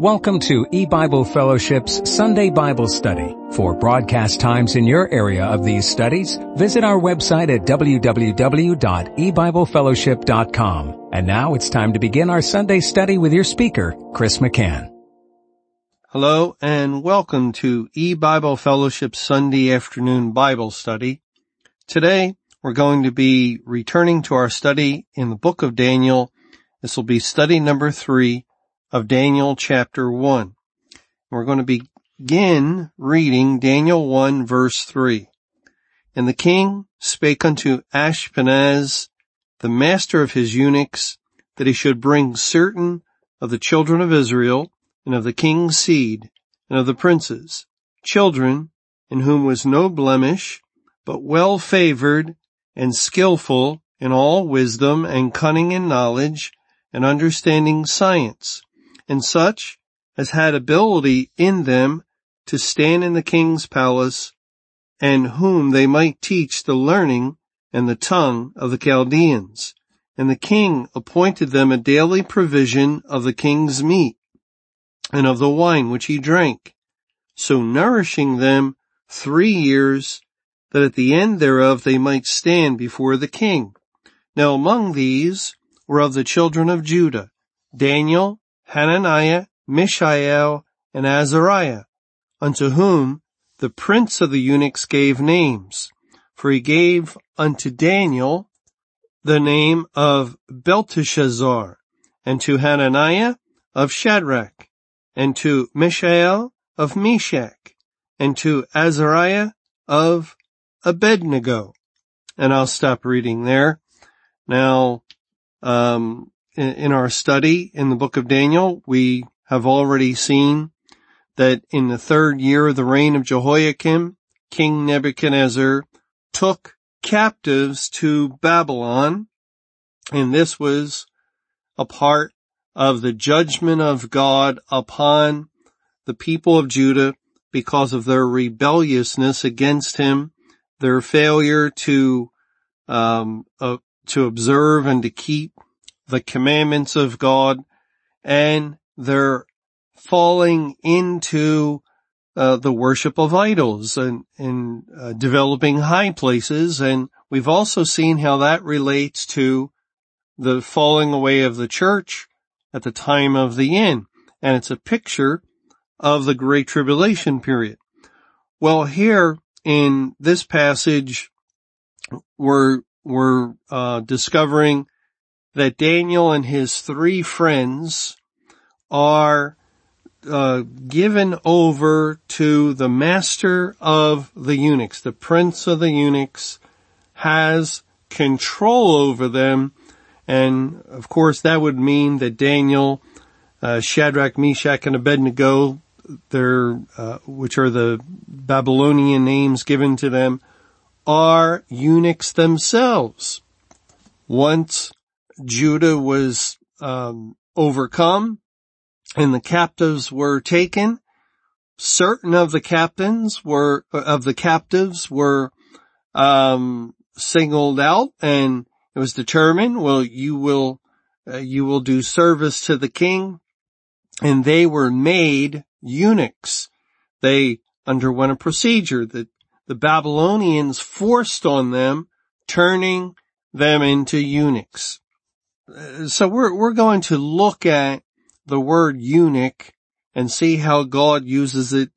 Welcome to E-Bible Fellowship's Sunday Bible Study. For broadcast times in your area of these studies, visit our website at www.ebiblefellowship.com. And now it's time to begin our Sunday study with your speaker, Chris McCann. Hello and welcome to E-Bible Fellowship Sunday afternoon Bible study. Today we're going to be returning to our study in the book of Daniel. This will be study number three of Daniel chapter 1. We're going to begin reading Daniel 1 verse 3. And the king spake unto Ashpenaz, the master of his eunuchs, that he should bring certain of the children of Israel and of the king's seed and of the princes, children in whom was no blemish, but well favored and skillful in all wisdom and cunning and knowledge and understanding science and such as had ability in them to stand in the king's palace and whom they might teach the learning and the tongue of the Chaldeans. And the king appointed them a daily provision of the king's meat and of the wine which he drank, so nourishing them three years that at the end thereof they might stand before the king. Now among these were of the children of Judah, Daniel, Hananiah, Mishael, and Azariah, unto whom the prince of the eunuchs gave names. For he gave unto Daniel the name of Belteshazzar, and to Hananiah of Shadrach, and to Mishael of Meshach, and to Azariah of Abednego. And I'll stop reading there. Now, um, in our study in the book of Daniel, we have already seen that in the third year of the reign of Jehoiakim, King Nebuchadnezzar took captives to Babylon, and this was a part of the judgment of God upon the people of Judah because of their rebelliousness against him, their failure to um, uh, to observe and to keep the commandments of God and they're falling into uh, the worship of idols and, and uh, developing high places. And we've also seen how that relates to the falling away of the church at the time of the end. And it's a picture of the great tribulation period. Well, here in this passage, we're, we're, uh, discovering that Daniel and his three friends are uh, given over to the master of the eunuchs. The prince of the eunuchs has control over them. And of course that would mean that Daniel, uh, Shadrach, Meshach, and Abednego, their, uh, which are the Babylonian names given to them, are eunuchs themselves. Once Judah was um, overcome and the captives were taken. Certain of the captains were of the captives were um, singled out, and it was determined. Well, you will uh, you will do service to the king, and they were made eunuchs. They underwent a procedure that the Babylonians forced on them, turning them into eunuchs so we're, we're going to look at the word eunuch and see how God uses it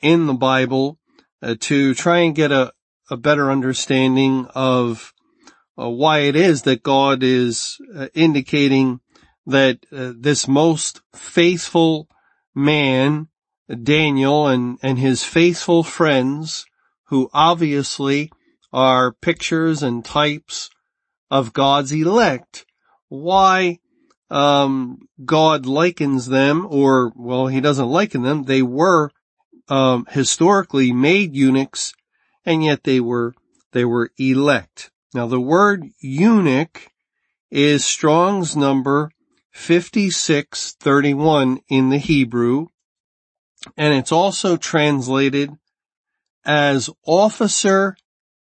in the Bible uh, to try and get a, a better understanding of uh, why it is that God is uh, indicating that uh, this most faithful man, Daniel and, and his faithful friends who obviously are pictures and types of God's elect why um, God likens them, or well, He doesn't liken them. They were um, historically made eunuchs, and yet they were they were elect. Now, the word eunuch is Strong's number 5631 in the Hebrew, and it's also translated as officer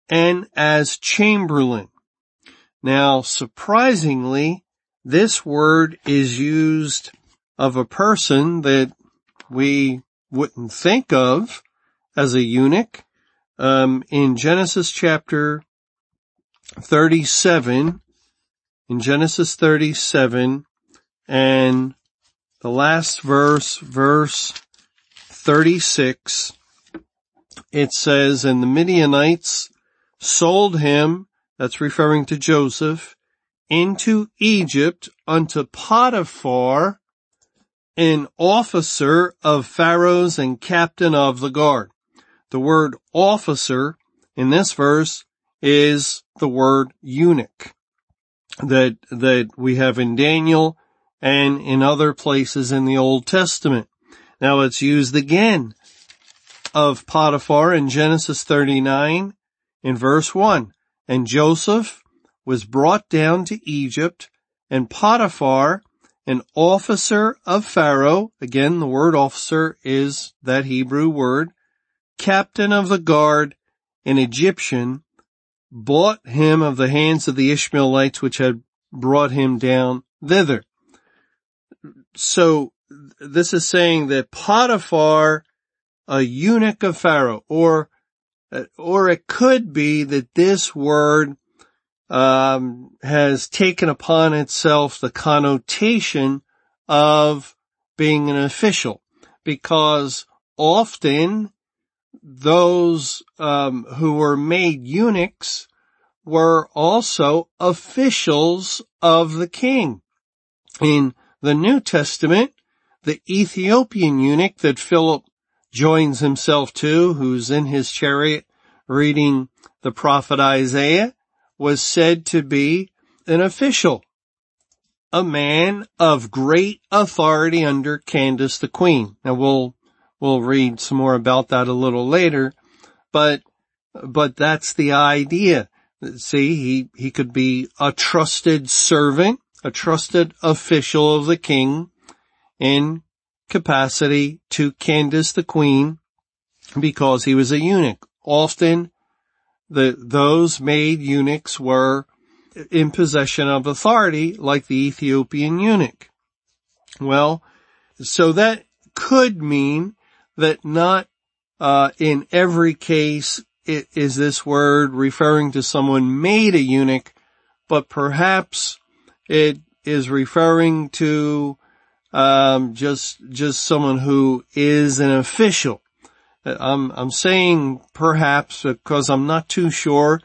and as chamberlain. Now, surprisingly, this word is used of a person that we wouldn't think of as a eunuch. Um, in Genesis chapter 37, in Genesis 37 and the last verse, verse 36, it says, and the Midianites sold him, that's referring to Joseph, into Egypt unto Potiphar, an officer of Pharaoh's and captain of the guard. The word officer in this verse is the word eunuch that, that we have in Daniel and in other places in the Old Testament. Now it's used again of Potiphar in Genesis 39 in verse 1. And Joseph was brought down to Egypt and Potiphar, an officer of Pharaoh, again the word officer is that Hebrew word, captain of the guard, an Egyptian, bought him of the hands of the Ishmaelites which had brought him down thither. So this is saying that Potiphar, a eunuch of Pharaoh, or, or it could be that this word um, has taken upon itself the connotation of being an official because often those um, who were made eunuchs were also officials of the king. In the New Testament, the Ethiopian eunuch that Philip joins himself to, who's in his chariot reading the prophet Isaiah, was said to be an official, a man of great authority under Candace the queen. Now we'll, we'll read some more about that a little later, but, but that's the idea. See, he, he could be a trusted servant, a trusted official of the king in capacity to Candace the queen because he was a eunuch. Often the, those made eunuchs were in possession of authority like the Ethiopian eunuch. Well, so that could mean that not uh, in every case it, is this word referring to someone made a eunuch, but perhaps it is referring to um, just just someone who is an official. I'm, I'm saying perhaps because I'm not too sure.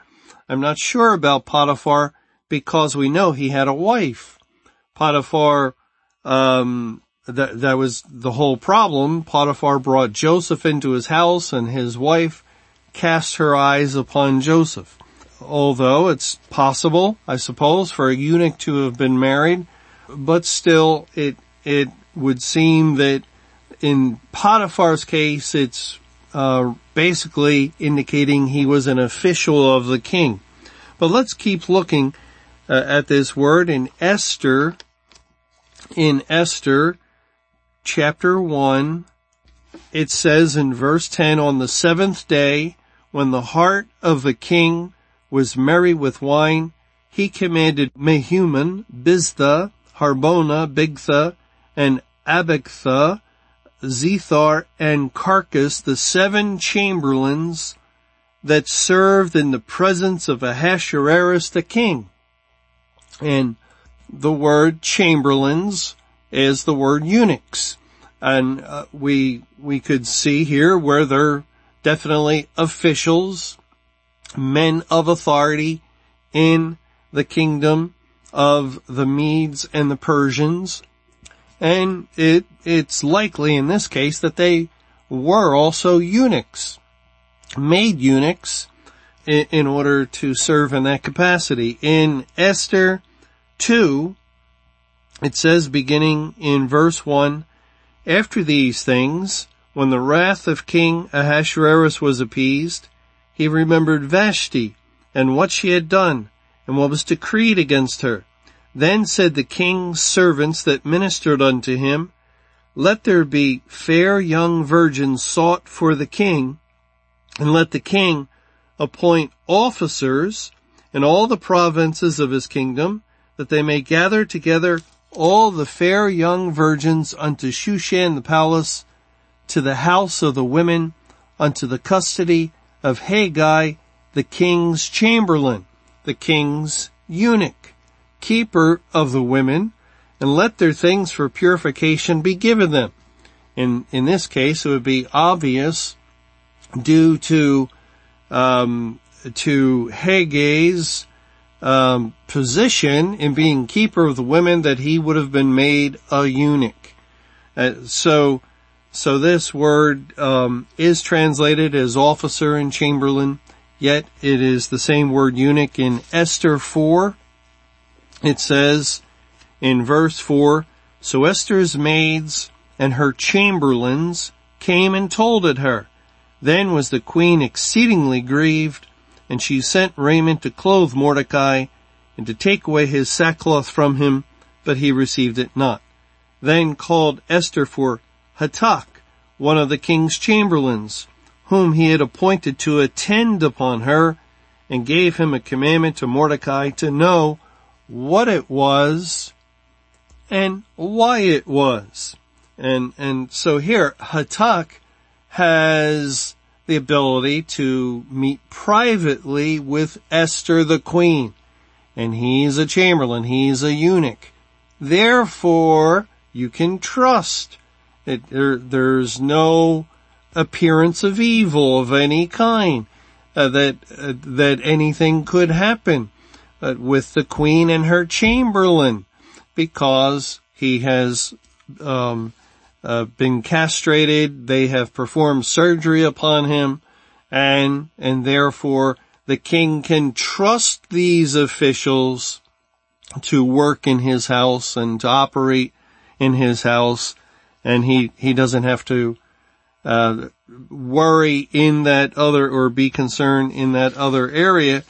I'm not sure about Potiphar because we know he had a wife. Potiphar, um, that, that was the whole problem. Potiphar brought Joseph into his house and his wife cast her eyes upon Joseph. Although it's possible, I suppose, for a eunuch to have been married, but still it, it would seem that in Potiphar's case, it's uh, basically indicating he was an official of the king. But let's keep looking uh, at this word in Esther. In Esther chapter 1, it says in verse 10, on the seventh day, when the heart of the king was merry with wine, he commanded Mehuman, Biztha, Harbona, Bigtha, and Abagtha, Zethar, and Carkas, the seven chamberlains that served in the presence of Ahasuerus the king. And the word chamberlains is the word eunuchs. And uh, we, we could see here where they're definitely officials, men of authority in the kingdom of the Medes and the Persians. And it, it's likely in this case that they were also eunuchs, made eunuchs in, in order to serve in that capacity. In Esther 2, it says beginning in verse 1, after these things, when the wrath of King Ahasuerus was appeased, he remembered Vashti and what she had done and what was decreed against her. Then said the king's servants that ministered unto him, Let there be fair young virgins sought for the king, and let the king appoint officers in all the provinces of his kingdom, that they may gather together all the fair young virgins unto Shushan the palace, to the house of the women, unto the custody of Haggai, the king's chamberlain, the king's eunuch, keeper of the women, and let their things for purification be given them. In, in this case, it would be obvious due to, um, to Haggai's, um, position in being keeper of the women that he would have been made a eunuch. Uh, so, so this word um, is translated as officer and chamberlain, yet it is the same word eunuch in Esther 4. It says in verse 4, So Esther's maids and her chamberlains came and told it her. Then was the queen exceedingly grieved, and she sent raiment to clothe Mordecai and to take away his sackcloth from him, but he received it not. Then called Esther for Hatach, one of the king's chamberlains, whom he had appointed to attend upon her, and gave him a commandment to Mordecai to know what it was and why it was. And, and so here, Hatach has the ability to meet privately with Esther the queen. And he's a chamberlain, he's a eunuch. Therefore, you can trust it, there, there's no appearance of evil of any kind, uh, that, uh, that anything could happen with the queen and her chamberlain because he has, um, uh, been castrated. They have performed surgery upon him and, and therefore the king can trust these officials to work in his house and to operate in his house and he, he doesn't have to, uh, worry in that other or be concerned in that other area,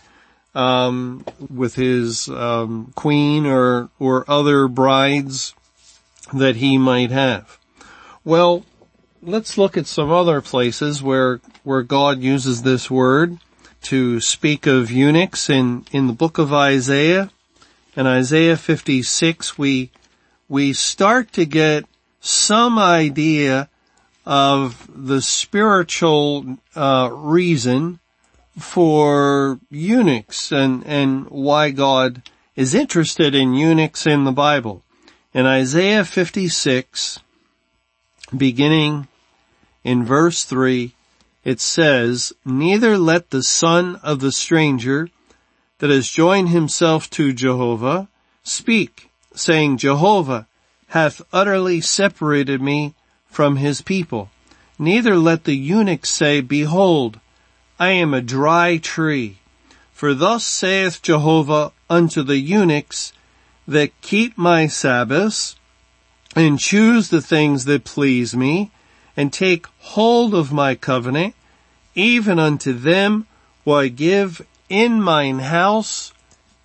um, with his, um, queen or, or other brides that he might have. Well, let's look at some other places where, where God uses this word to speak of eunuchs in, in the book of Isaiah. In Isaiah 56, we, we start to get some idea of the spiritual uh, reason for eunuchs and and why God is interested in eunuchs in the Bible. In Isaiah 56, beginning in verse 3, it says, Neither let the son of the stranger that has joined himself to Jehovah speak, saying, Jehovah hath utterly separated me from his people. Neither let the eunuch say, Behold, I am a dry tree. For thus saith Jehovah unto the eunuchs that keep my Sabbaths and choose the things that please me and take hold of my covenant, even unto them will I give in mine house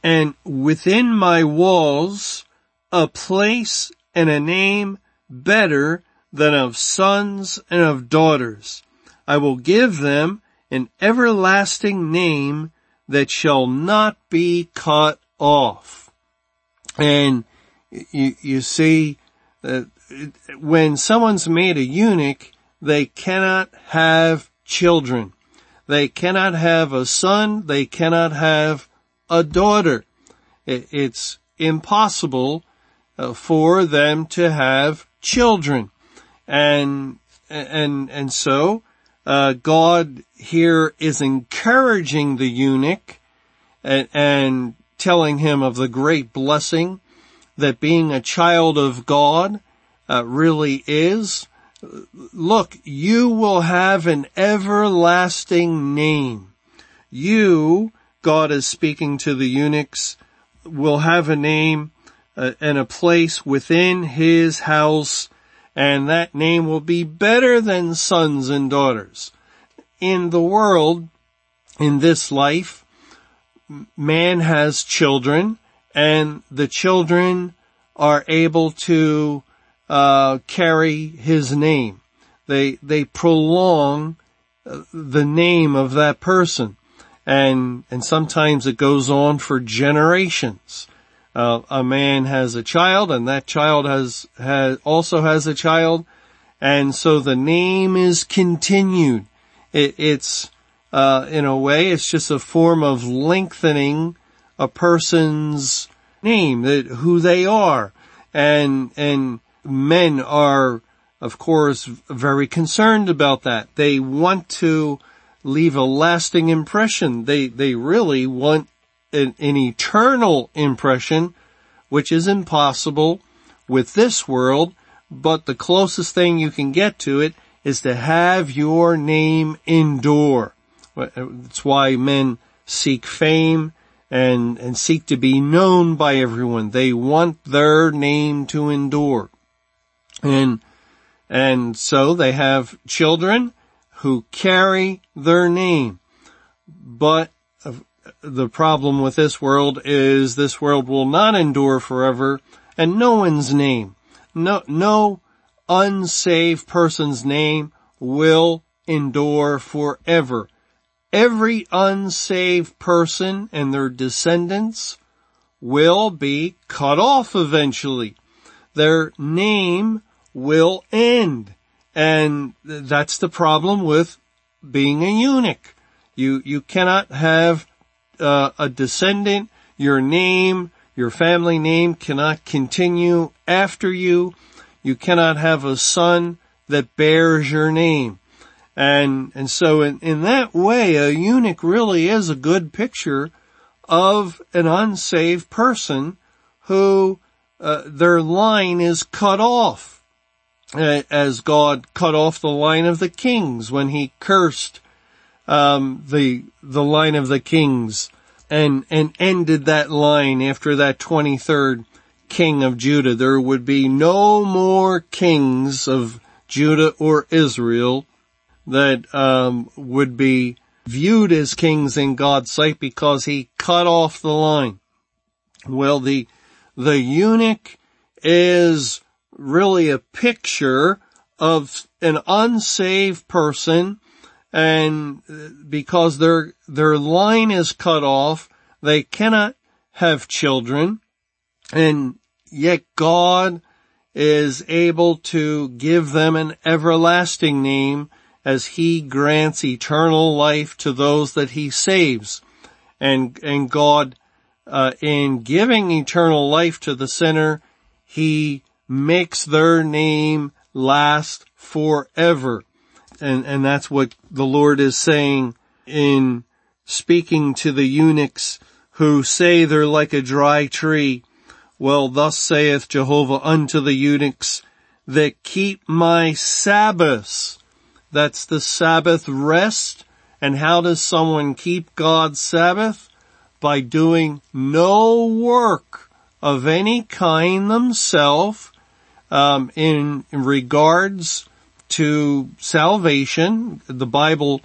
and within my walls a place and a name better than of sons and of daughters. I will give them an everlasting name that shall not be cut off. And you, you see, uh, when someone's made a eunuch, they cannot have children. They cannot have a son. They cannot have a daughter. It's impossible uh, for them to have children. And, and, and so, uh, God here is encouraging the eunuch and, and telling him of the great blessing that being a child of God uh, really is. Look, you will have an everlasting name. You, God is speaking to the eunuchs, will have a name uh, and a place within his house and that name will be better than sons and daughters. In the world, in this life, man has children and the children are able to uh, carry his name. They they prolong uh, the name of that person, and and sometimes it goes on for generations. uh, a man has a child and that child has, has, also has a child. And so the name is continued. It, it's, uh, in a way, it's just a form of lengthening a person's name, that, who they are. And, and men are, of course, very concerned about that. They want to leave a lasting impression. They, they really want an, an eternal impression, which is impossible with this world, but the closest thing you can get to it is to have your name endure. Uh, that's why men seek fame and, and seek to be known by everyone. They want their name to endure. And, and so they have children who carry their name. But uh, the problem with this world is this world will not endure forever and no one's name, no, no unsaved person's name will endure forever. Every unsaved person and their descendants will be cut off eventually. Their name will end. And that's the problem with being a eunuch. You, you cannot have uh, a descendant, your name, your family name cannot continue after you. You cannot have a son that bears your name. And, and so in, in that way, a eunuch really is a good picture of an unsaved person who, uh, their line is cut off. Uh, as God cut off the line of the kings when he cursed um, the the line of the kings and and ended that line after that 23rd king of Judah. There would be no more kings of Judah or Israel that um, would be viewed as kings in God's sight because he cut off the line. Well, the the eunuch is really a picture of an unsaved person and because their, their line is cut off, they cannot have children, and yet God is able to give them an everlasting name as he grants eternal life to those that he saves. And, and God, uh, in giving eternal life to the sinner, he makes their name last forever and, and that's what the Lord is saying in speaking to the eunuchs who say they're like a dry tree. Well, thus saith Jehovah unto the eunuchs that keep my Sabbaths. That's the Sabbath rest. And how does someone keep God's Sabbath? By doing no work of any kind themselves um, in, regards to salvation. The Bible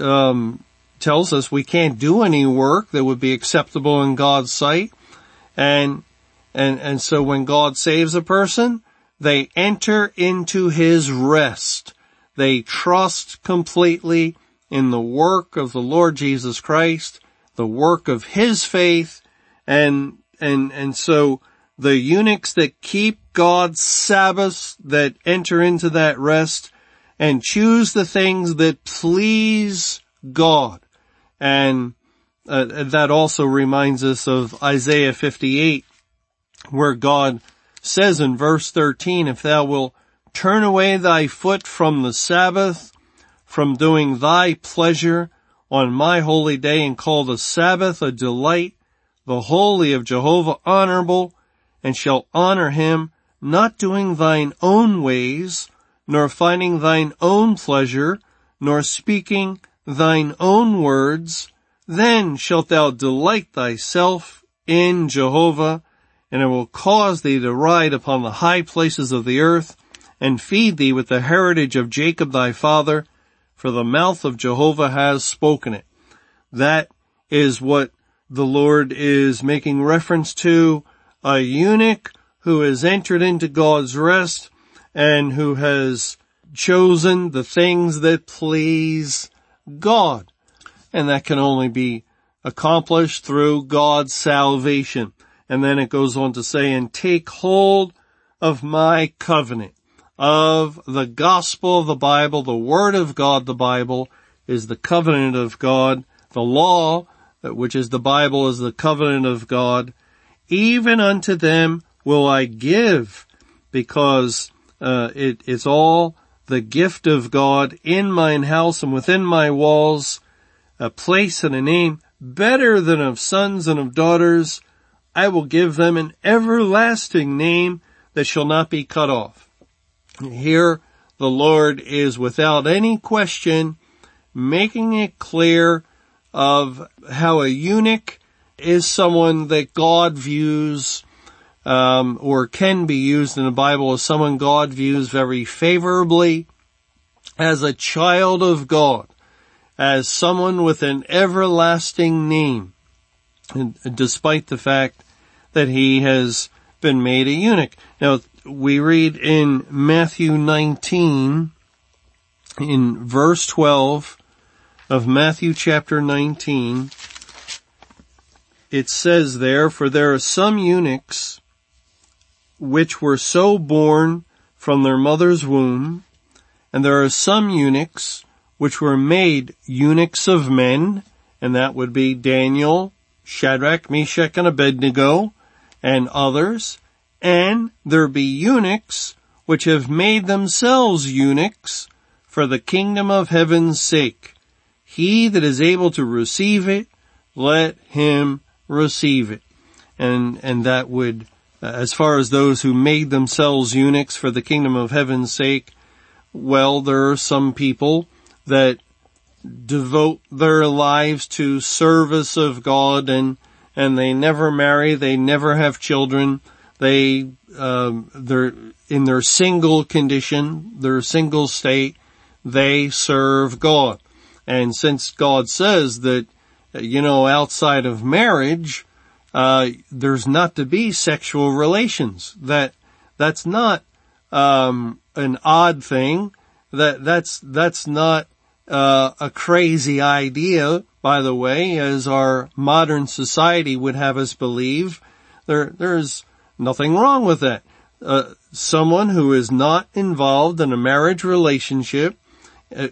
um, tells us we can't do any work that would be acceptable in God's sight, and and and so when God saves a person, they enter into His rest. They trust completely in the work of the Lord Jesus Christ, the work of His faith, and and and so the eunuchs that keep God's Sabbaths, that enter into that rest and choose the things that please God. And uh, that also reminds us of Isaiah 58 where God says in verse 13, if thou wilt turn away thy foot from the Sabbath, from doing thy pleasure on my holy day and call the Sabbath a delight, the holy of Jehovah honorable, and shall honor him, not doing thine own ways, nor finding thine own pleasure, nor speaking thine own words, then shalt thou delight thyself in Jehovah, and it will cause thee to ride upon the high places of the earth, and feed thee with the heritage of Jacob thy father, for the mouth of Jehovah has spoken it. That is what the Lord is making reference to a eunuch who has entered into God's rest and who has chosen the things that please God. And that can only be accomplished through God's salvation. And then it goes on to say, and take hold of my covenant, of the gospel of the Bible, the word of God, the Bible is the covenant of God, the law, which is the Bible is the covenant of God, even unto them will I give because uh, it, it's all the gift of God in mine house and within my walls, a place and a name better than of sons and of daughters. I will give them an everlasting name that shall not be cut off. Here the Lord is without any question making it clear of how a eunuch is someone that God views um, or can be used in the Bible as someone God views very favorably as a child of God, as someone with an everlasting name, and, despite the fact that he has been made a eunuch. Now, we read in Matthew 19, in verse 12 of Matthew chapter 19, it says there, for there are some eunuchs which were so born from their mother's womb, and there are some eunuchs which were made eunuchs of men, and that would be Daniel, Shadrach, Meshach, and Abednego, and others, and there be eunuchs which have made themselves eunuchs for the kingdom of heaven's sake. He that is able to receive it, let him receive it. And, and that would uh, as far as those who made themselves eunuchs for the kingdom of heaven's sake, well, there are some people that devote their lives to service of God and, and they never marry, they never have children, they, um, they're in their single condition, their single state, they serve God. And since God says that, you know, outside of marriage, uh, there's not to be sexual relations. That that's not um, an odd thing. That that's that's not uh, a crazy idea. By the way, as our modern society would have us believe, there there's nothing wrong with that. Uh, someone who is not involved in a marriage relationship, uh,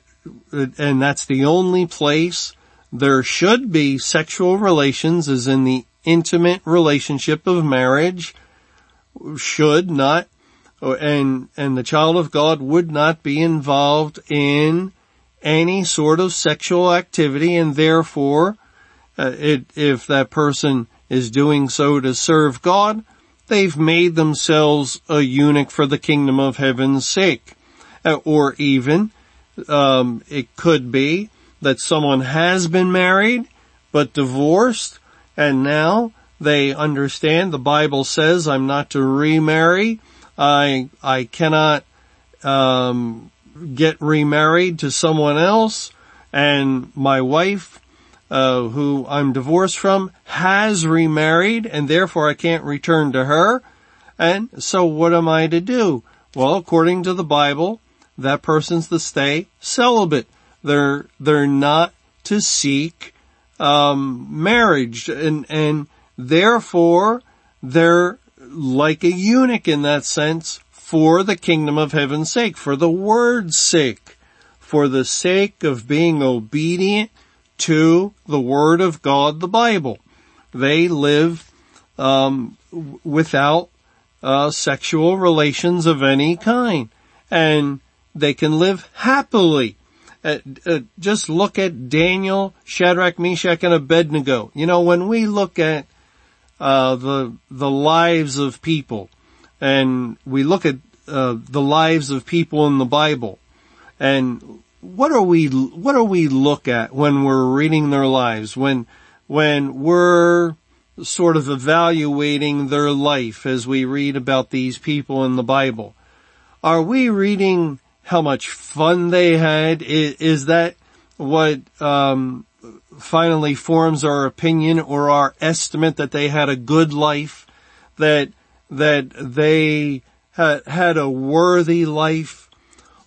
and that's the only place there should be sexual relations is in the intimate relationship of marriage should not and and the child of God would not be involved in any sort of sexual activity and therefore uh, it, if that person is doing so to serve God they've made themselves a eunuch for the kingdom of heaven's sake uh, or even um, it could be that someone has been married but divorced and now they understand the Bible says I'm not to remarry. I, I cannot, um, get remarried to someone else. And my wife, uh, who I'm divorced from has remarried and therefore I can't return to her. And so what am I to do? Well, according to the Bible, that person's to stay celibate. They're, they're not to seek um, marriage and, and therefore they're like a eunuch in that sense for the kingdom of heaven's sake, for the word's sake, for the sake of being obedient to the word of God, the Bible. They live um, without uh, sexual relations of any kind, and they can live happily uh, uh, just look at Daniel, Shadrach, Meshach, and Abednego. You know, when we look at uh, the the lives of people, and we look at uh, the lives of people in the Bible, and what are we what are we look at when we're reading their lives when when we're sort of evaluating their life as we read about these people in the Bible? Are we reading how much fun they had? Is, is that what um, finally forms our opinion or our estimate that they had a good life, that that they had a worthy life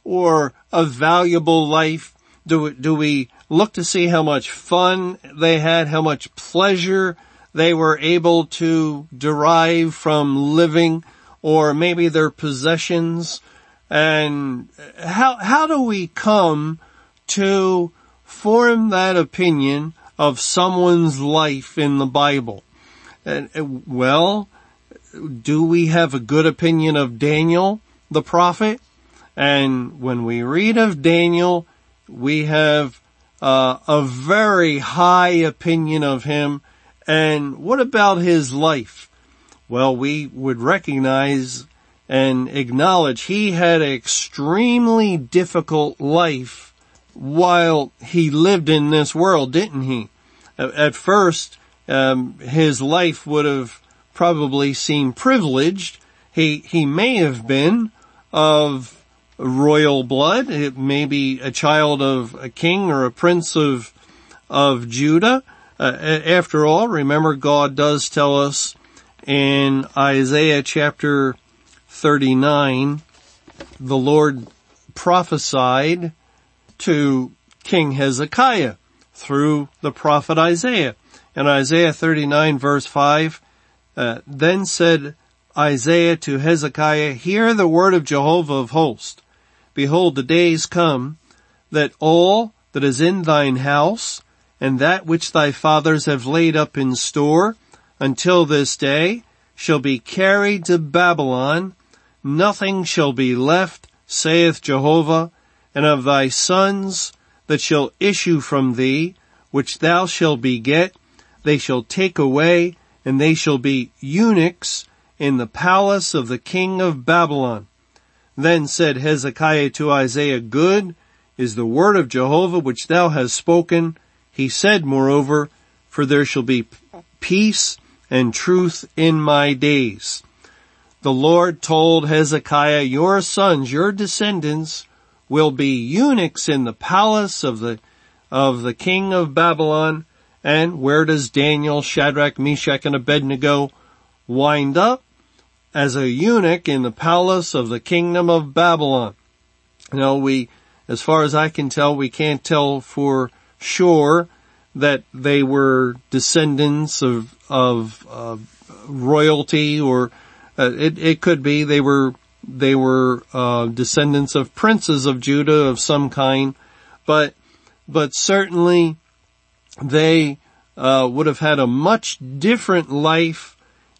or a valuable life? Do do we look to see how much fun they had, how much pleasure they were able to derive from living or maybe their possessions. And how, how do we come to form that opinion of someone's life in the Bible? And, well, do we have a good opinion of Daniel, the prophet? And when we read of Daniel, we have uh, a very high opinion of him. And what about his life? Well, we would recognize and acknowledge he had an extremely difficult life while he lived in this world, didn't he? At first, um, his life would have probably seemed privileged. He he may have been of royal blood. It may be a child of a king or a prince of, of Judah. Uh, after all, remember God does tell us in Isaiah chapter 39, the Lord prophesied to King Hezekiah through the prophet Isaiah. In Isaiah 39 verse 5, uh, then said Isaiah to Hezekiah, hear the word of Jehovah of hosts. Behold, the days come that all that is in thine house and that which thy fathers have laid up in store until this day shall be carried to Babylon. Nothing shall be left, saith Jehovah, and of thy sons that shall issue from thee, which thou shalt beget, they shall take away, and they shall be eunuchs in the palace of the king of Babylon. Then said Hezekiah to Isaiah, Good is the word of Jehovah which thou hast spoken. He said, moreover, For there shall be peace and truth in my days. The Lord told Hezekiah, Your sons, your descendants, will be eunuchs in the palace of the, of the king of Babylon. And where does Daniel, Shadrach, Meshach, and Abednego wind up? as a eunuch in the palace of the kingdom of Babylon. Now we, as far as I can tell, we can't tell for sure that they were descendants of, of, uh, royalty or uh, it, it could be they were, they were, uh, descendants of princes of Judah of some kind, but, but certainly they, uh, would have had a much different life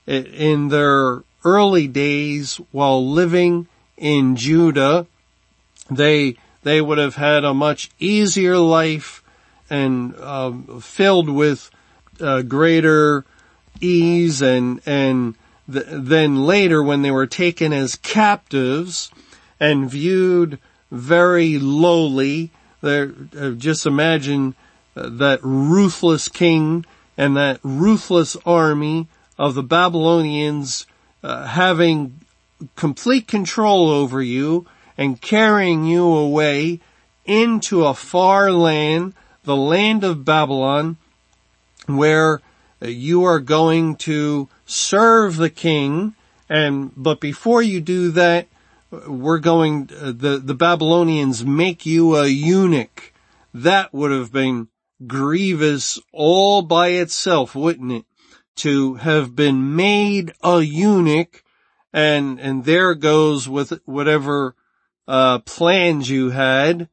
in their early days while living in Judah, they, they would have had a much easier life and uh, filled with uh, greater ease and, and th- then later when they were taken as captives and viewed very lowly, there, uh, just imagine that ruthless king and that ruthless army of the Babylonians uh, having complete control over you and carrying you away into a far land, the land of Babylon, where you are going to serve the king. And, but before you do that, we're going, uh, the, the Babylonians make you a eunuch. That would have been grievous all by itself, wouldn't it? to have been made a eunuch and, and there goes with whatever, uh, plans you had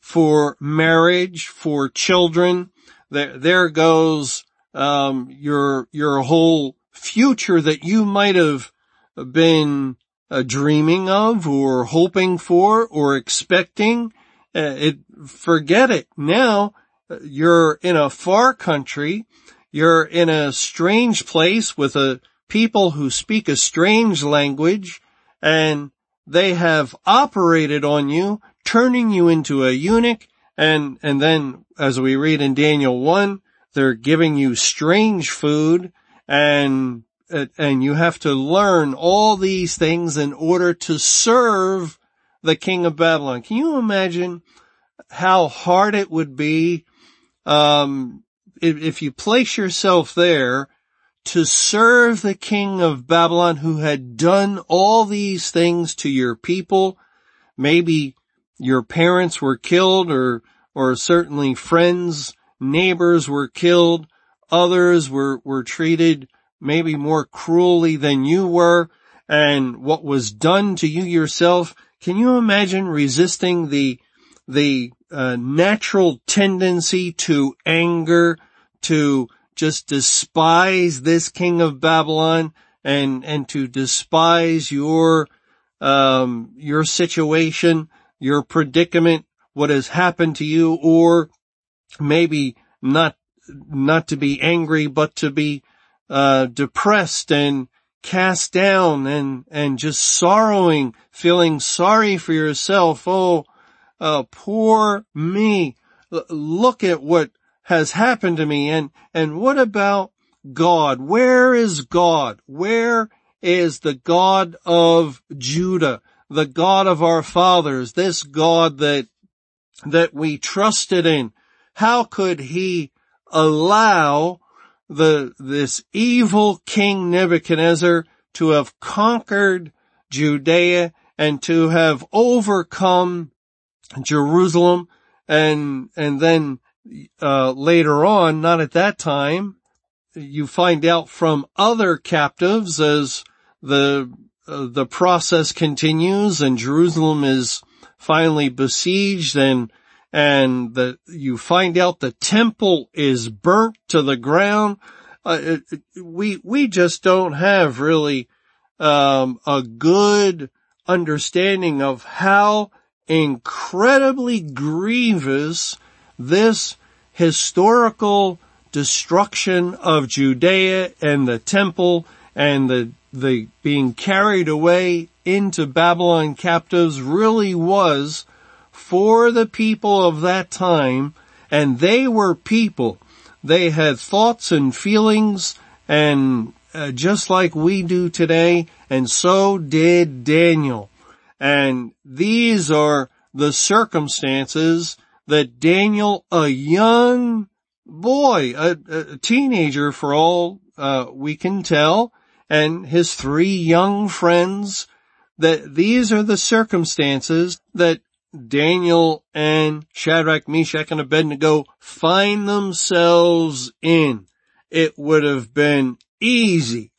for marriage, for children. There, there goes, um, your, your whole future that you might have been uh, dreaming of or hoping for or expecting. Uh, it, forget it. Now you're in a far country you're in a strange place with a people who speak a strange language and they have operated on you, turning you into a eunuch. And, and then as we read in Daniel 1, they're giving you strange food and, and you have to learn all these things in order to serve the king of Babylon. Can you imagine how hard it would be, um, if, if you place yourself there to serve the king of Babylon who had done all these things to your people, maybe your parents were killed or, or certainly friends, neighbors were killed, others were, were treated maybe more cruelly than you were and what was done to you yourself. Can you imagine resisting the, the uh, natural tendency to anger, to just despise this king of Babylon and, and to despise your, um, your situation, your predicament, what has happened to you, or maybe not, not to be angry, but to be, uh, depressed and cast down and, and just sorrowing, feeling sorry for yourself. Oh, uh, poor me. Look at what has happened to me. And, and what about God? Where is God? Where is the God of Judah? The God of our fathers? This God that, that we trusted in? How could he allow the, this evil King Nebuchadnezzar to have conquered Judea and to have overcome Jerusalem and, and then, uh, later on, not at that time, you find out from other captives as the, uh, the process continues and Jerusalem is finally besieged and, and the, you find out the temple is burnt to the ground. Uh, it, we, we just don't have really, um, a good understanding of how incredibly grievous this historical destruction of Judea and the temple and the, the being carried away into Babylon captives really was for the people of that time. And they were people. They had thoughts and feelings and uh, just like we do today. And so did Daniel. And these are the circumstances that Daniel, a young boy, a, a teenager for all uh, we can tell, and his three young friends, that these are the circumstances that Daniel and Shadrach, Meshach, and Abednego find themselves in. It would have been easy,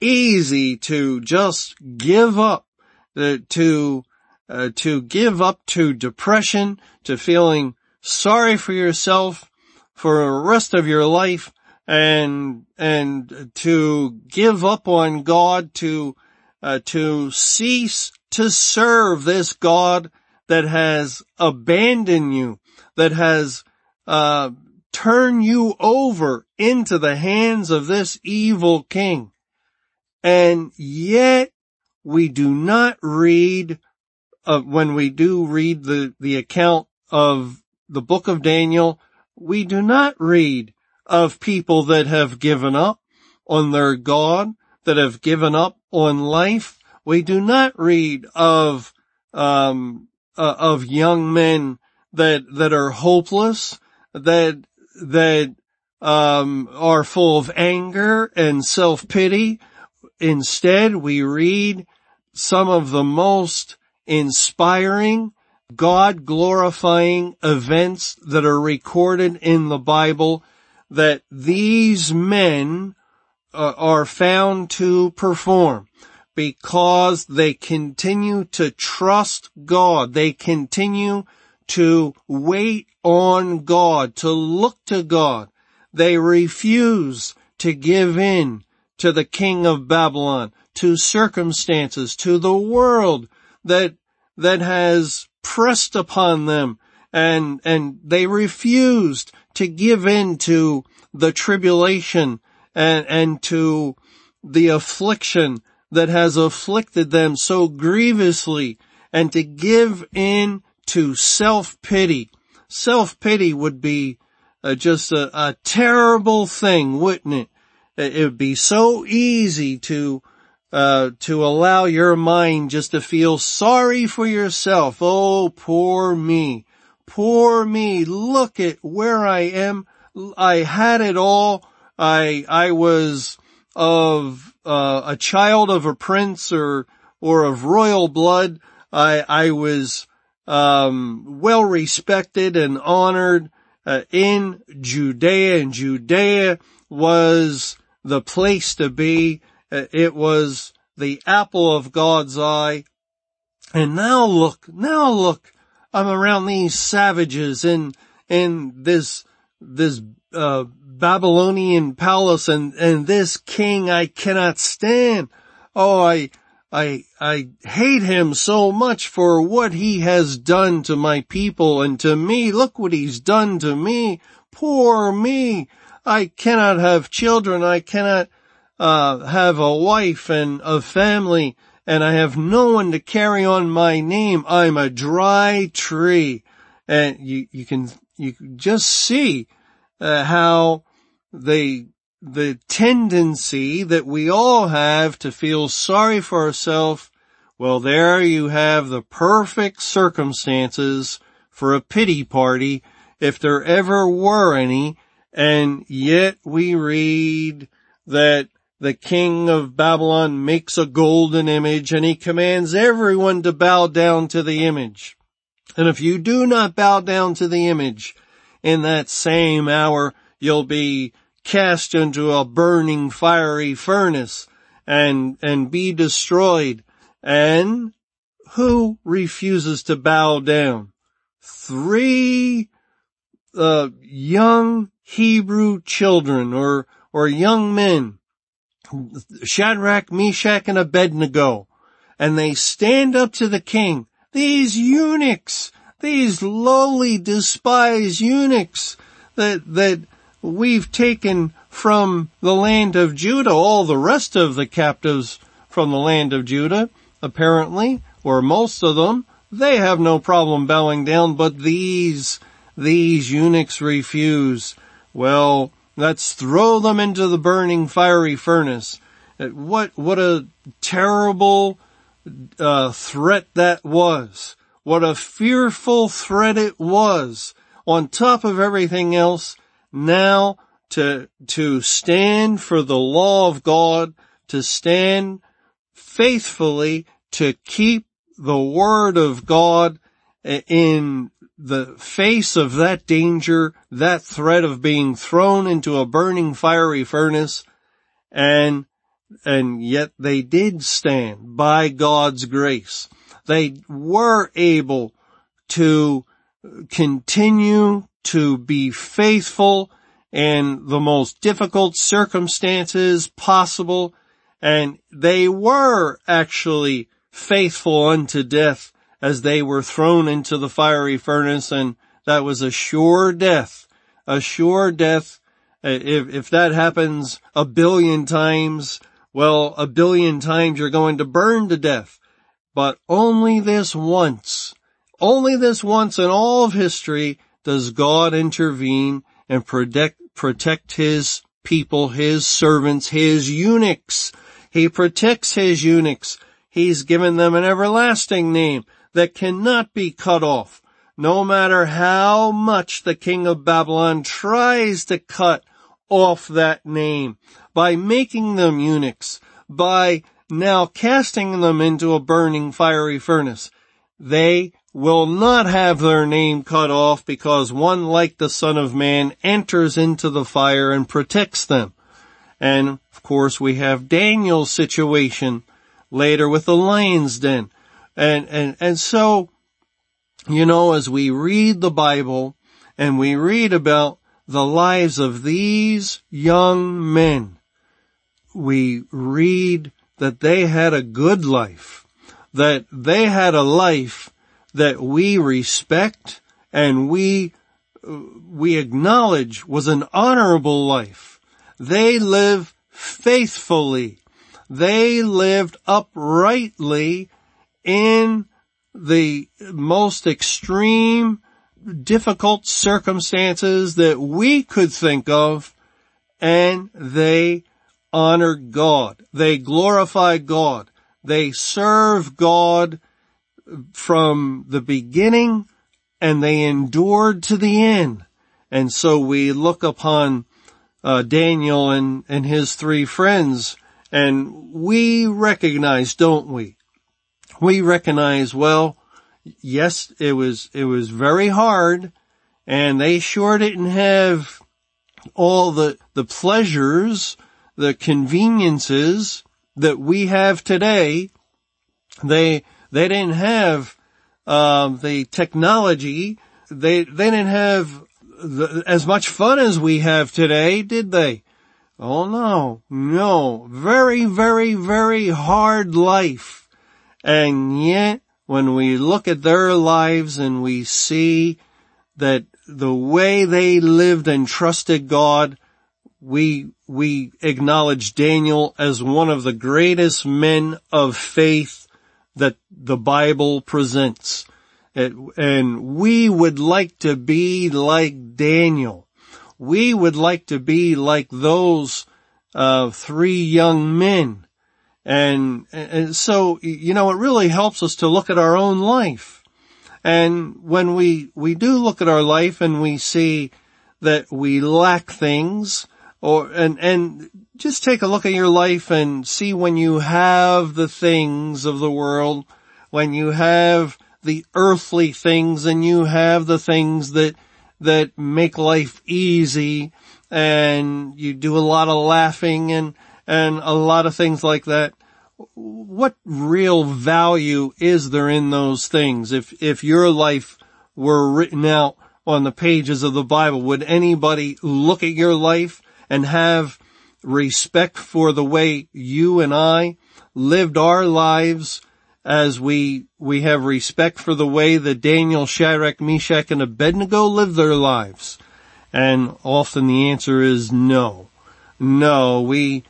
easy to just give up to uh, to give up to depression, to feeling sorry for yourself for the rest of your life, and and to give up on God, to uh, to cease to serve this God that has abandoned you, that has uh, turned you over into the hands of this evil king. And yet we do not read, uh, when we do read the, the account of the book of Daniel, we do not read of people that have given up on their God, that have given up on life. We do not read of, um, uh, of young men that, that are hopeless, that, that, um, are full of anger and self-pity, Instead, we read some of the most inspiring, God glorifying events that are recorded in the Bible that these men uh, are found to perform because they continue to trust God. They continue to wait on God, to look to God. They refuse to give in to the king of Babylon, to circumstances, to the world that, that has pressed upon them and, and they refused to give in to the tribulation and, and to the affliction that has afflicted them so grievously and to give in to self-pity. Self-pity would be uh, just a, a terrible thing, wouldn't it? It would be so easy to, uh, to allow your mind just to feel sorry for yourself. Oh, poor me. Poor me. Look at where I am. I had it all. I, I was of, uh, a child of a prince or, or of royal blood. I, I was, um, well respected and honored. uh, in Judea and Judea was the place to be. Uh, it was the apple of God's eye. And now look, now look, I'm around these savages in, in this, this, uh, Babylonian palace and, and this king I cannot stand. Oh, I, I, I hate him so much for what he has done to my people and to me. Look what he's done to me. Poor me. I cannot have children. I cannot, uh, have a wife and a family and I have no one to carry on my name. I'm a dry tree. And you, you can, you just see uh, how they the tendency that we all have to feel sorry for ourselves, well there you have the perfect circumstances for a pity party if there ever were any, and yet we read that the king of Babylon makes a golden image and he commands everyone to bow down to the image. And if you do not bow down to the image in that same hour, you'll be cast into a burning fiery furnace and, and be destroyed. And who refuses to bow down? Three, uh, young Hebrew children or, or young men, Shadrach, Meshach, and Abednego, and they stand up to the king. These eunuchs, these lowly, despised eunuchs that, that we've taken from the land of Judah all the rest of the captives from the land of Judah, apparently, or most of them, they have no problem bowing down, but these, these eunuchs refuse. Well, let's throw them into the burning fiery furnace. Uh, what, what a terrible uh, threat that was. What a fearful threat it was. On top of everything else, now to, to stand for the law of God, to stand faithfully to keep the word of God in the face of that danger, that threat of being thrown into a burning fiery furnace, and, and yet they did stand by God's grace. They were able to continue to be faithful in the most difficult circumstances possible. And they were actually faithful unto death as they were thrown into the fiery furnace. And that was a sure death, a sure death. If, if that happens a billion times, well, a billion times you're going to burn to death. But only this once, only this once in all of history does God intervene and protect, protect his people, his servants, his eunuchs. He protects his eunuchs. He's given them an everlasting name that cannot be cut off. No matter how much the king of Babylon tries to cut off that name by making them eunuchs, by now casting them into a burning fiery furnace, they will not have their name cut off because one like the son of man enters into the fire and protects them. And of course we have Daniel's situation later with the lion's den. And, and, and so, you know, as we read the Bible and we read about the lives of these young men, we read that they had a good life, that they had a life that we respect and we, uh, we acknowledge was an honorable life. They live faithfully. They lived uprightly in the most extreme, difficult circumstances that we could think of and they honor God. They glorify God. They serve God from the beginning and they endured to the end. And so we look upon uh, Daniel and, and his three friends and we recognize, don't we? We recognize, well, yes, it was, it was very hard and they sure didn't have all the, the pleasures, the conveniences that we have today. They, they didn't have, um, the technology. They, they didn't have the, as much fun as we have today, did they? Oh no, no. Very, very, very hard life. And yet, when we look at their lives and we see that the way they lived and trusted God, we, we acknowledge Daniel as one of the greatest men of faith that the Bible presents. and we would like to be like Daniel we would like to be like those uh, three young men. And, and so, you know, it really helps us to look at our own life. And when we, we do look at our life and we see that we lack things or, and, and just take a look at your life and see when you have the things of the world, when you have the earthly things and you have the things that that make life easy and you do a lot of laughing and, and a lot of things like that. What real value is there in those things? If, if your life were written out on the pages of the Bible, would anybody look at your life and have respect for the way you and I lived our lives as we, we have respect for the way that Daniel, Shadrach, Meshach, and Abednego lived their lives? And often the answer is no. No, we,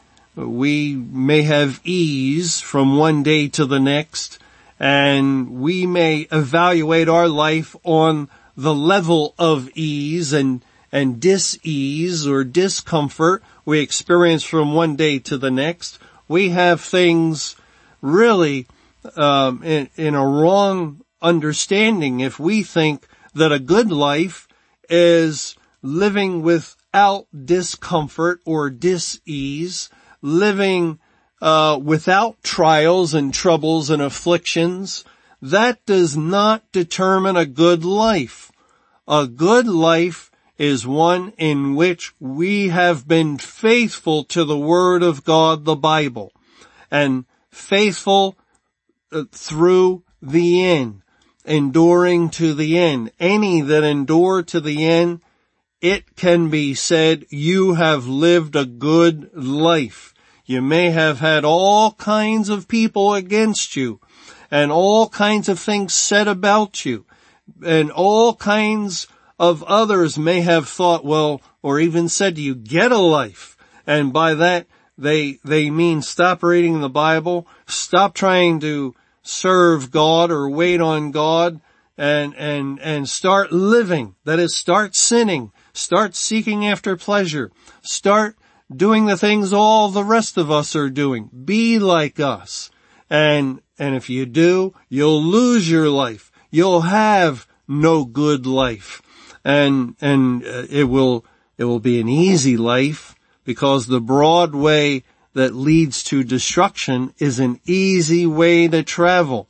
we may have ease from one day to the next and we may evaluate our life on the level of ease and, and dis-ease or discomfort we experience from one day to the next. We have things really um, in, in a wrong understanding if we think that a good life is living without discomfort or dis-ease, living uh, without trials and troubles and afflictions. That does not determine a good life. A good life is one in which we have been faithful to the Word of God, the Bible, and faithful uh, through the end, enduring to the end. Any that endure to the end, it can be said you have lived a good life. You may have had all kinds of people against you and all kinds of things said about you and all kinds of others may have thought, well, or even said to you, get a life. And by that, they, they mean stop reading the Bible, stop trying to serve God or wait on God and, and, and start living. That is start sinning, start seeking after pleasure, start doing the things all the rest of us are doing. Be like us. And, and if you do, you'll lose your life. You'll have no good life. And, and uh, it will, it will be an easy life because the broad way that leads to destruction is an easy way to travel.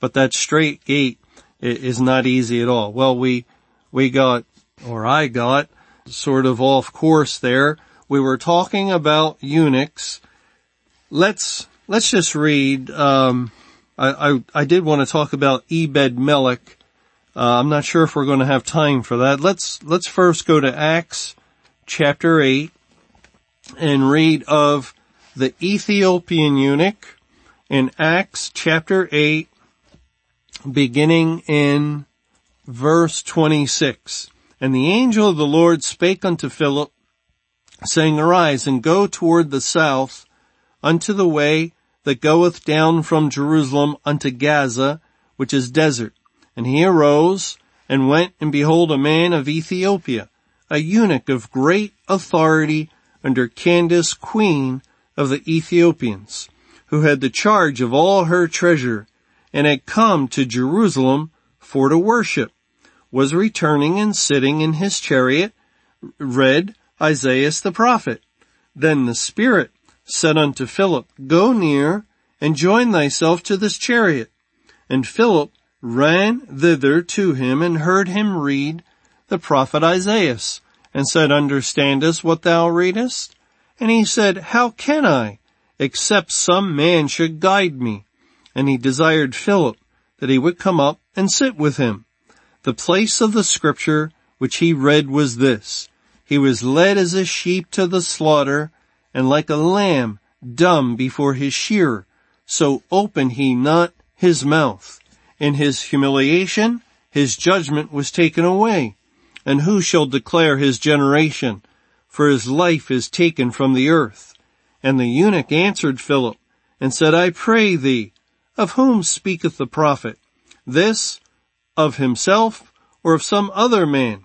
But that straight gate is not easy at all. Well, we, we got, or I got sort of off course there. We were talking about eunuchs. Let's, let's just read, um, I, I, I, did want to talk about Ebed Melech. Uh, I'm not sure if we're going to have time for that. Let's, let's first go to Acts chapter 8 and read of the Ethiopian eunuch in Acts chapter 8, beginning in verse 26. And the angel of the Lord spake unto Philip, saying, Arise and go toward the south unto the way that goeth down from Jerusalem unto Gaza, which is desert. And he arose and went and behold a man of Ethiopia, a eunuch of great authority under Candace, queen of the Ethiopians, who had the charge of all her treasure and had come to Jerusalem for to worship, was returning and sitting in his chariot, read Isaiah the prophet. Then the Spirit said unto Philip, Go near and join thyself to this chariot. And Philip ran thither to him and heard him read the prophet Isaiah, and said, Understandest what thou readest? And he said, How can I, except some man should guide me? And he desired Philip that he would come up and sit with him. The place of the scripture which he read was this. He was led as a sheep to the slaughter, and like a lamb dumb before his shearer, so opened he not his mouth. In his humiliation, his judgment was taken away. And who shall declare his generation? For his life is taken from the earth. And the eunuch answered Philip and said, I pray thee, of whom speaketh the prophet? This of himself or of some other man?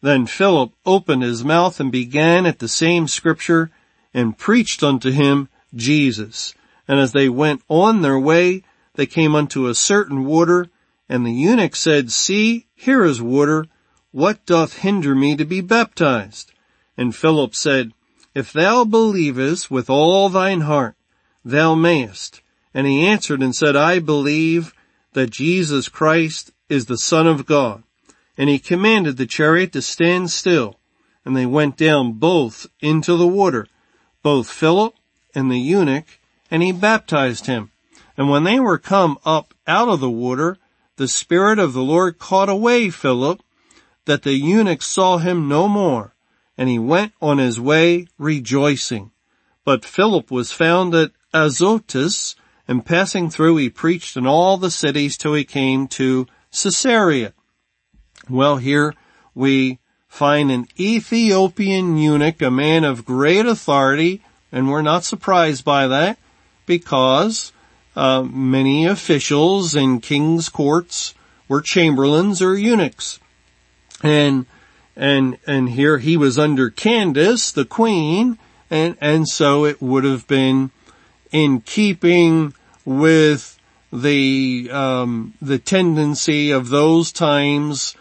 Then Philip opened his mouth and began at the same scripture and preached unto him Jesus. And as they went on their way, they came unto a certain water, and the eunuch said, See, here is water. What doth hinder me to be baptized? And Philip said, If thou believest with all thine heart, thou mayest. And he answered and said, I believe that Jesus Christ is the Son of God. And he commanded the chariot to stand still. And they went down both into the water, both Philip and the eunuch, and he baptized him. And when they were come up out of the water, the Spirit of the Lord caught away Philip, that the eunuch saw him no more, and he went on his way rejoicing. But Philip was found at Azotus, and passing through he preached in all the cities till he came to Caesarea. Well, here we find an Ethiopian eunuch, a man of great authority, and we're not surprised by that because uh, many officials in king's courts were chamberlains or eunuchs. And, and, and here he was under Candace, the queen, and, and so it would have been in keeping with the, um, the tendency of those times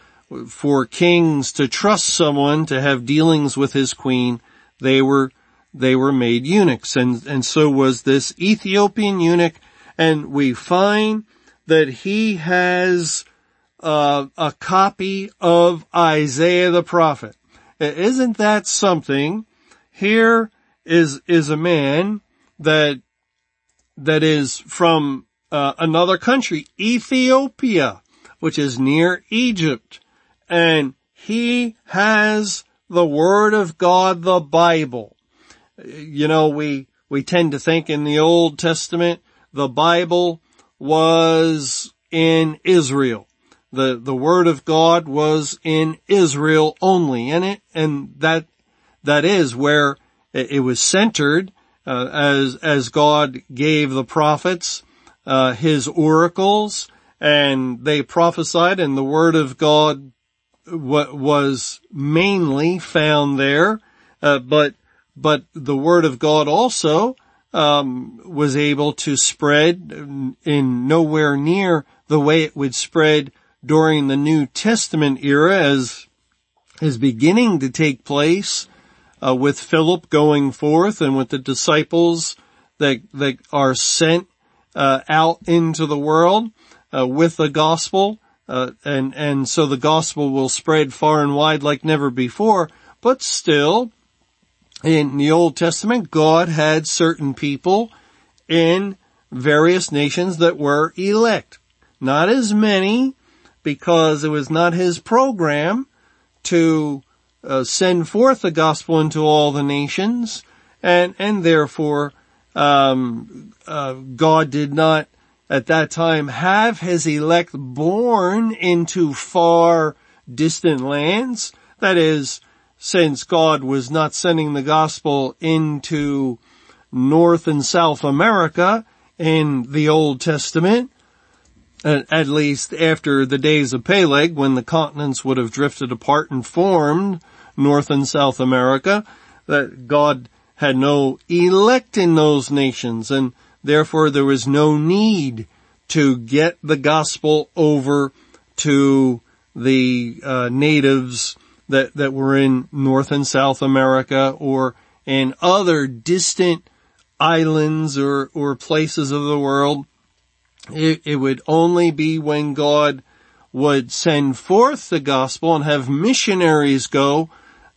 for kings to trust someone to have dealings with his queen, they were, they were made eunuchs. And, and so was this Ethiopian eunuch. And we find that he has uh, a copy of Isaiah the prophet. Isn't that something? Here is, is a man that, that is from uh, another country, Ethiopia, which is near Egypt and he has the Word of God, the Bible. You know, we, we tend to think in the Old Testament, the Bible was in Israel. The, the Word of God was in Israel only, and it, and that, that is where it, was centered, uh, as, as God gave the prophets, uh, his oracles, and they prophesied and the Word of God was mainly found there, uh, but but the word of God also um, was able to spread in nowhere near the way it would spread during the New Testament era, as is beginning to take place uh, with Philip going forth and with the disciples that that are sent out into the world uh, with the gospel. Uh, and, and so the gospel will spread far and wide like never before, but still, in the Old Testament, God had certain people in various nations that were elect. Not as many, because it was not his program to uh, send forth the gospel into all the nations, and and therefore um, uh, God did not at that time have his elect born into far distant lands. That is, since God was not sending the gospel into North and South America in the Old Testament, at least after the days of Peleg when the continents would have drifted apart and formed North and South America, that God had no elect in those nations and Therefore, there was no need to get the gospel over to the uh, natives that that were in North and South America or in other distant islands or or places of the world. It, it would only be when God would send forth the gospel and have missionaries go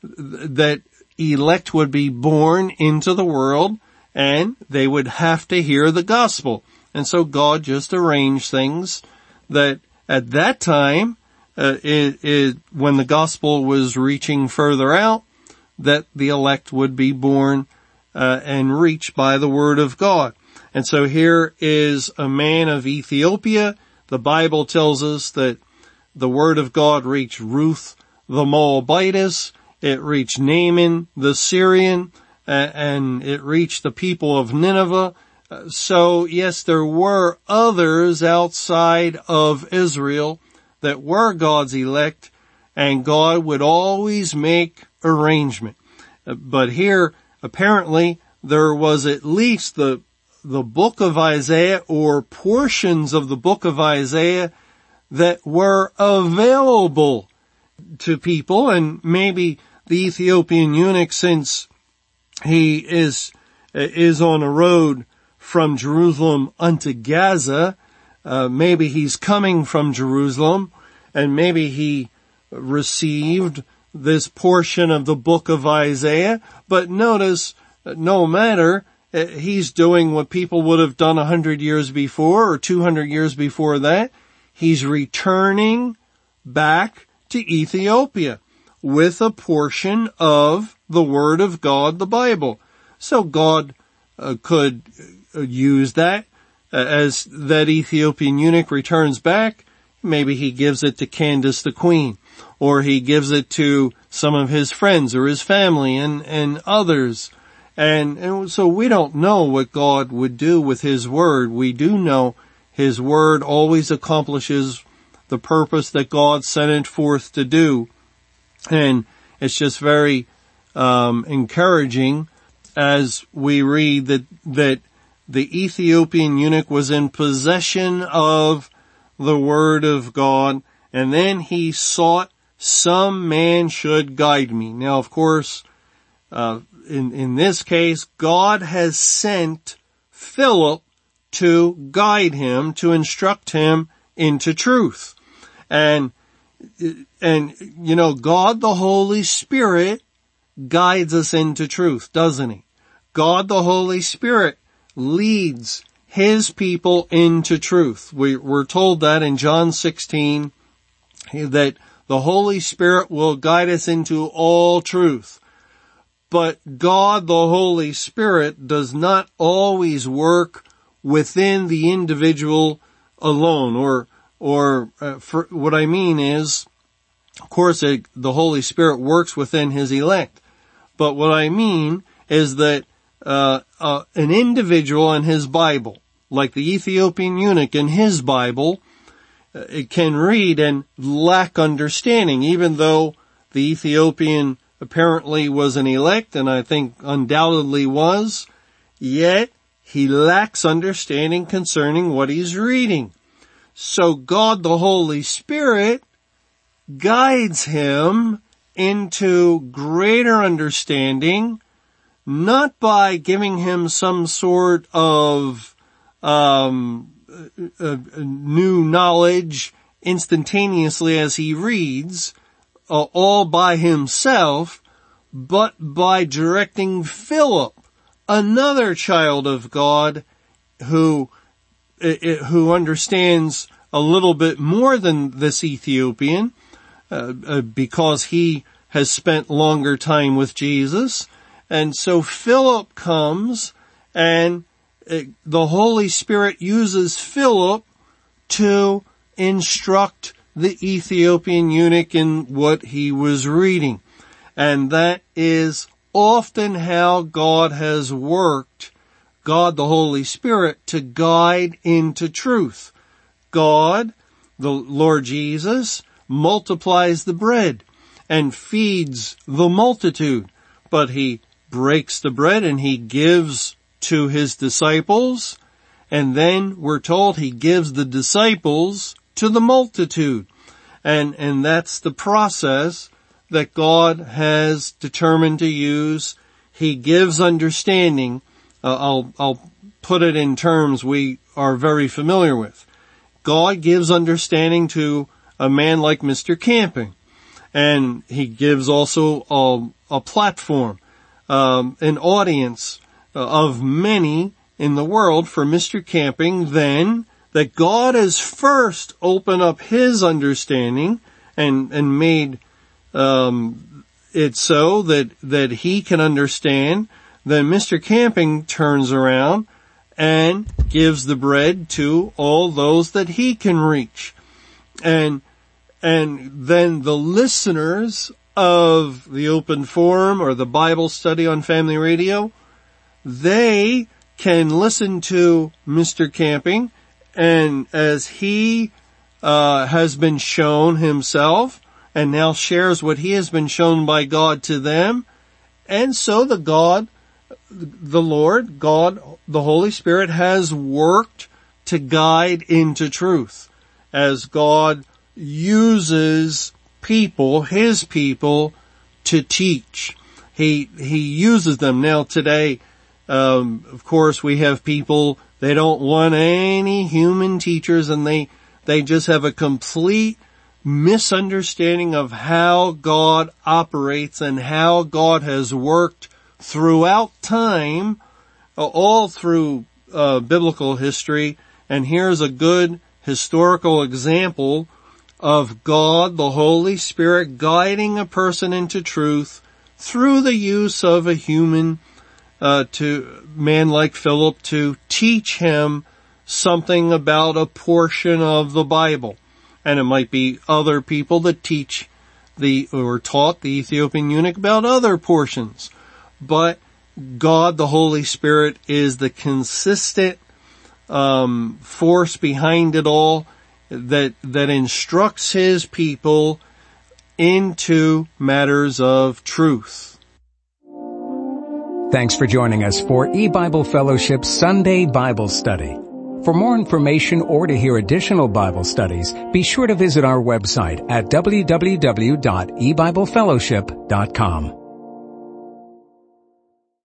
that elect would be born into the world and they would have to hear the gospel. And so God just arranged things that at that time, uh, it, it, when the gospel was reaching further out, that the elect would be born uh, and reached by the word of God. And so here is a man of Ethiopia. The Bible tells us that the word of God reached Ruth the Moabitess. It reached Naaman the Syrian and it reached the people of Nineveh. So yes, there were others outside of Israel that were God's elect and God would always make arrangement. But here, apparently, there was at least the, the book of Isaiah or portions of the book of Isaiah that were available to people and maybe the Ethiopian eunuch since he is, is on a road from Jerusalem unto Gaza, uh, maybe he's coming from Jerusalem and maybe he received this portion of the book of Isaiah, but notice no matter uh, he's doing what people would have done a hundred years before or 200 years before that. He's returning back to Ethiopia with a portion of the Word of God, the Bible. So God uh, could uh, use that uh, as that Ethiopian eunuch returns back. Maybe he gives it to Candace the queen, or he gives it to some of his friends or his family and, and others. And, and so we don't know what God would do with his word. We do know his word always accomplishes the purpose that God sent it forth to do. And it's just very um, encouraging as we read that that the Ethiopian eunuch was in possession of the word of God, and then he sought some man should guide me. Now, of course, uh, in in this case, God has sent Philip to guide him, to instruct him into truth, and and you know, God the Holy Spirit guides us into truth, doesn't he? God the Holy Spirit leads his people into truth. We, we're told that in John 16 that the Holy Spirit will guide us into all truth. But God the Holy Spirit does not always work within the individual alone or, or uh, for, what I mean is, of course, it, the Holy Spirit works within His elect. But what I mean is that uh, uh, an individual in his Bible, like the Ethiopian eunuch in his Bible, uh, it can read and lack understanding, even though the Ethiopian apparently was an elect, and I think undoubtedly was, yet he lacks understanding concerning what he's reading. So God the Holy Spirit guides him into greater understanding, not by giving him some sort of um, uh, new knowledge instantaneously as he reads, uh, all by himself, but by directing Philip, another child of God, who who understands a little bit more than this Ethiopian, uh, uh, because he has spent longer time with Jesus. And so Philip comes and uh, the Holy Spirit uses Philip to instruct the Ethiopian eunuch in what he was reading. And that is often how God has worked, God the Holy Spirit, to guide into truth. God, the Lord Jesus, multiplies the bread and feeds the multitude. But he breaks the bread and he gives to his disciples and then we're told he gives the disciples to the multitude. And, and that's the process that God has determined to use. He gives understanding. Uh, I'll, I'll put it in terms we are very familiar with. God gives understanding to a man like Mr. Camping. And he gives also a, a platform, um, an audience uh, of many in the world for Mr. Camping then that God has first opened up his understanding and, and made, um, it so that, that he can understand. Then Mr. Camping turns around and gives the bread to all those that he can reach. And, and then the listeners of the open forum or the Bible study on family radio, they can listen to Mr. Camping and as he uh, has been shown himself and now shares what he has been shown by God to them, and so the God, the Lord, God, the Holy Spirit has worked to guide into truth as God uses people, his people, to teach. He, he uses them. Now today, um, of course we have people, they don't want any human teachers and they, they just have a complete misunderstanding of how God operates and how God has worked throughout time, uh, all through uh, biblical history. And here's a good historical example of God, the Holy Spirit guiding a person into truth through the use of a human uh, to man like Philip to teach him something about a portion of the Bible. And it might be other people that teach the, or taught the Ethiopian eunuch about other portions. But God, the Holy Spirit, is the consistent, um, force behind it all that, that instructs His people into matters of truth. Thanks for joining us for E-Bible Fellowship Sunday Bible Study. For more information or to hear additional Bible studies, be sure to visit our website at www.ebiblefellowship.com.